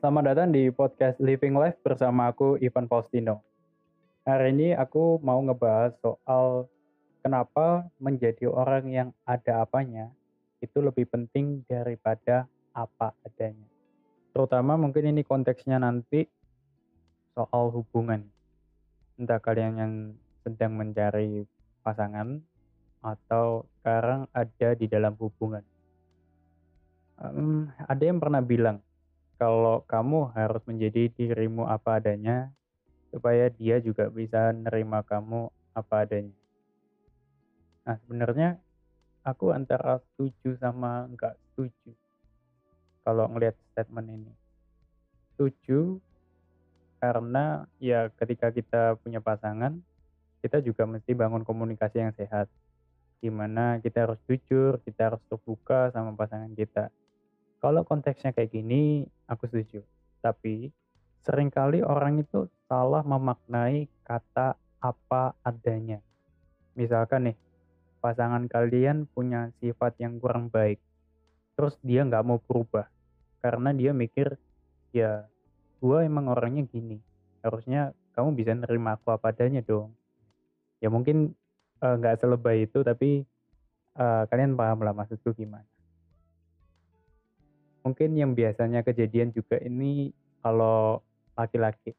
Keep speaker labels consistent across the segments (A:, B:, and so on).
A: Selamat datang di podcast Living Life bersama aku Ivan Faustino. Hari ini aku mau ngebahas soal kenapa menjadi orang yang ada apanya itu lebih penting daripada apa adanya. Terutama mungkin ini konteksnya nanti soal hubungan. Entah kalian yang sedang mencari pasangan atau sekarang ada di dalam hubungan. Um, ada yang pernah bilang kalau kamu harus menjadi dirimu apa adanya supaya dia juga bisa nerima kamu apa adanya. Nah sebenarnya aku antara setuju sama nggak setuju kalau ngelihat statement ini. Setuju karena ya ketika kita punya pasangan kita juga mesti bangun komunikasi yang sehat. Di mana kita harus jujur, kita harus terbuka sama pasangan kita kalau konteksnya kayak gini, aku setuju. Tapi sering kali orang itu salah memaknai kata apa adanya. Misalkan nih, pasangan kalian punya sifat yang kurang baik. Terus dia nggak mau berubah. Karena dia mikir, ya gue emang orangnya gini. Harusnya kamu bisa nerima aku apa adanya dong. Ya mungkin eh, nggak uh, selebay itu, tapi uh, kalian paham lah maksudku gimana mungkin yang biasanya kejadian juga ini kalau laki-laki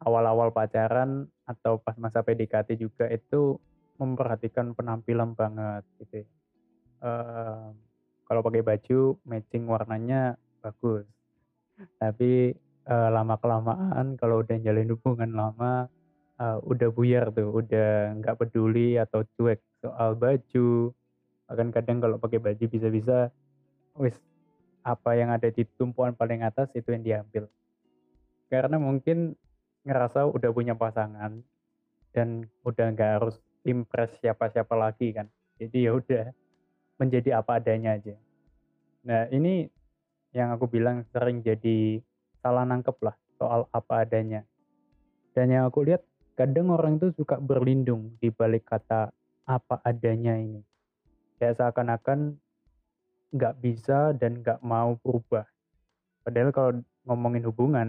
A: awal-awal pacaran atau pas masa PDKT juga itu memperhatikan penampilan banget gitu. Uh, kalau pakai baju matching warnanya bagus. Tapi uh, lama kelamaan kalau udah jalin hubungan lama uh, udah buyar tuh, udah nggak peduli atau cuek soal baju. Bahkan kadang kalau pakai baju bisa-bisa wis apa yang ada di tumpuan paling atas itu yang diambil. Karena mungkin ngerasa udah punya pasangan dan udah nggak harus impress siapa-siapa lagi kan. Jadi ya udah menjadi apa adanya aja. Nah ini yang aku bilang sering jadi salah nangkep lah soal apa adanya. Dan yang aku lihat kadang orang itu suka berlindung di balik kata apa adanya ini. Kayak seakan-akan nggak bisa dan nggak mau berubah. Padahal kalau ngomongin hubungan,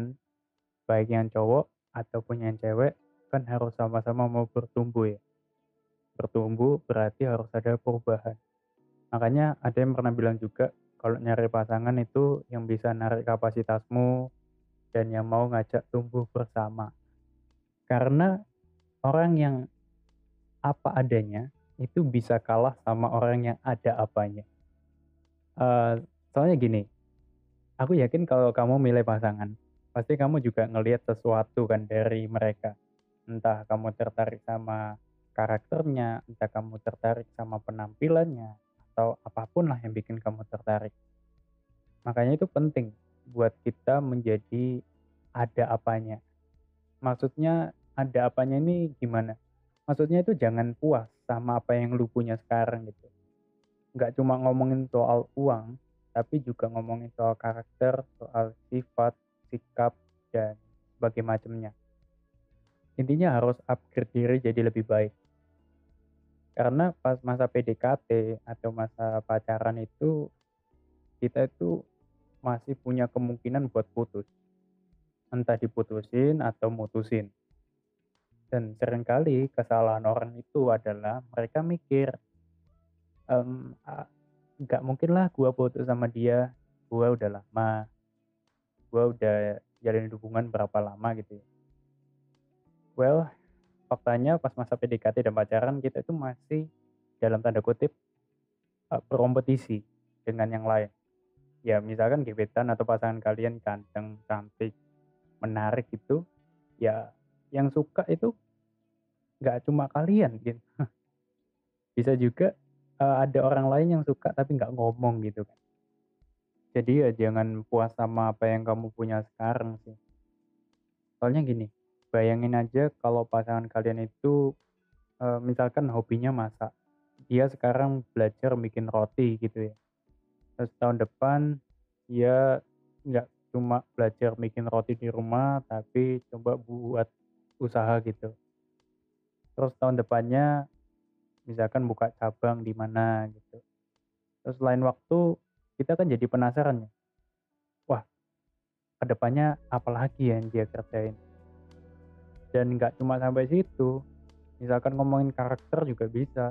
A: baik yang cowok ataupun yang cewek, kan harus sama-sama mau bertumbuh ya. Bertumbuh berarti harus ada perubahan. Makanya ada yang pernah bilang juga, kalau nyari pasangan itu yang bisa narik kapasitasmu dan yang mau ngajak tumbuh bersama. Karena orang yang apa adanya itu bisa kalah sama orang yang ada apanya. Uh, soalnya gini, aku yakin kalau kamu milih pasangan, pasti kamu juga ngelihat sesuatu kan dari mereka. Entah kamu tertarik sama karakternya, entah kamu tertarik sama penampilannya, atau apa pun lah yang bikin kamu tertarik. Makanya itu penting buat kita menjadi ada apanya. Maksudnya ada apanya ini gimana? Maksudnya itu jangan puas sama apa yang lu punya sekarang gitu nggak cuma ngomongin soal uang, tapi juga ngomongin soal karakter, soal sifat, sikap, dan sebagainya macamnya. Intinya harus upgrade diri jadi lebih baik. Karena pas masa PDKT atau masa pacaran itu, kita itu masih punya kemungkinan buat putus. Entah diputusin atau mutusin. Dan sering kali kesalahan orang itu adalah mereka mikir um, nggak mungkin lah gue putus sama dia. Gue udah lama. Gue udah jalin hubungan berapa lama gitu ya. Well faktanya pas masa PDKT dan pacaran kita itu masih dalam tanda kutip uh, berkompetisi dengan yang lain. Ya misalkan gebetan atau pasangan kalian ganteng cantik menarik itu ya yang suka itu nggak cuma kalian gitu. Bisa juga uh, ada orang lain yang suka tapi nggak ngomong gitu kan. Jadi ya jangan puas sama apa yang kamu punya sekarang sih. Soalnya gini, bayangin aja kalau pasangan kalian itu uh, misalkan hobinya masak. Dia sekarang belajar bikin roti gitu ya. Terus tahun depan dia nggak cuma belajar bikin roti di rumah tapi coba buat usaha gitu. Terus tahun depannya misalkan buka cabang di mana gitu. Terus lain waktu kita kan jadi penasaran ya. Wah, ke depannya apalagi yang dia kerjain dan nggak cuma sampai situ misalkan ngomongin karakter juga bisa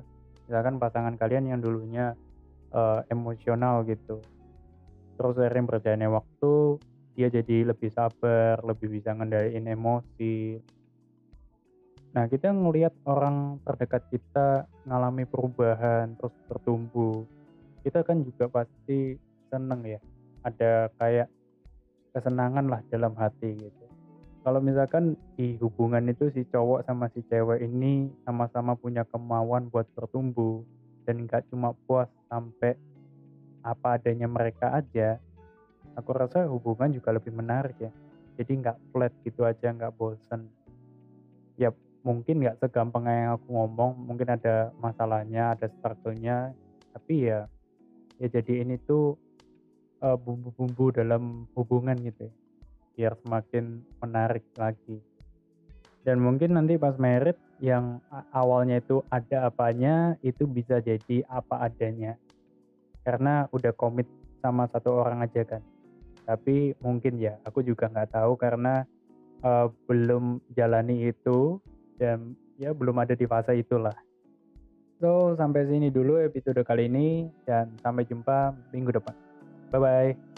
A: misalkan pasangan kalian yang dulunya uh, emosional gitu terus sering berjalannya waktu dia jadi lebih sabar lebih bisa ngendaliin emosi nah kita ngelihat orang terdekat kita ngalami perubahan terus bertumbuh kita kan juga pasti seneng ya. Ada kayak kesenangan lah dalam hati gitu. Kalau misalkan di hubungan itu si cowok sama si cewek ini sama-sama punya kemauan buat bertumbuh dan nggak cuma puas sampai apa adanya mereka aja aku rasa hubungan juga lebih menarik ya. Jadi nggak flat gitu aja nggak bosen. Ya mungkin nggak segampang yang aku ngomong mungkin ada masalahnya ada struggle-nya tapi ya ya jadi ini tuh uh, bumbu-bumbu dalam hubungan gitu ya biar semakin menarik lagi. Dan mungkin nanti pas merit yang awalnya itu ada apanya itu bisa jadi apa adanya. Karena udah komit sama satu orang aja kan. Tapi mungkin ya aku juga nggak tahu karena uh, belum jalani itu dan ya belum ada di fase itulah. So sampai sini dulu episode kali ini dan sampai jumpa minggu depan. Bye bye.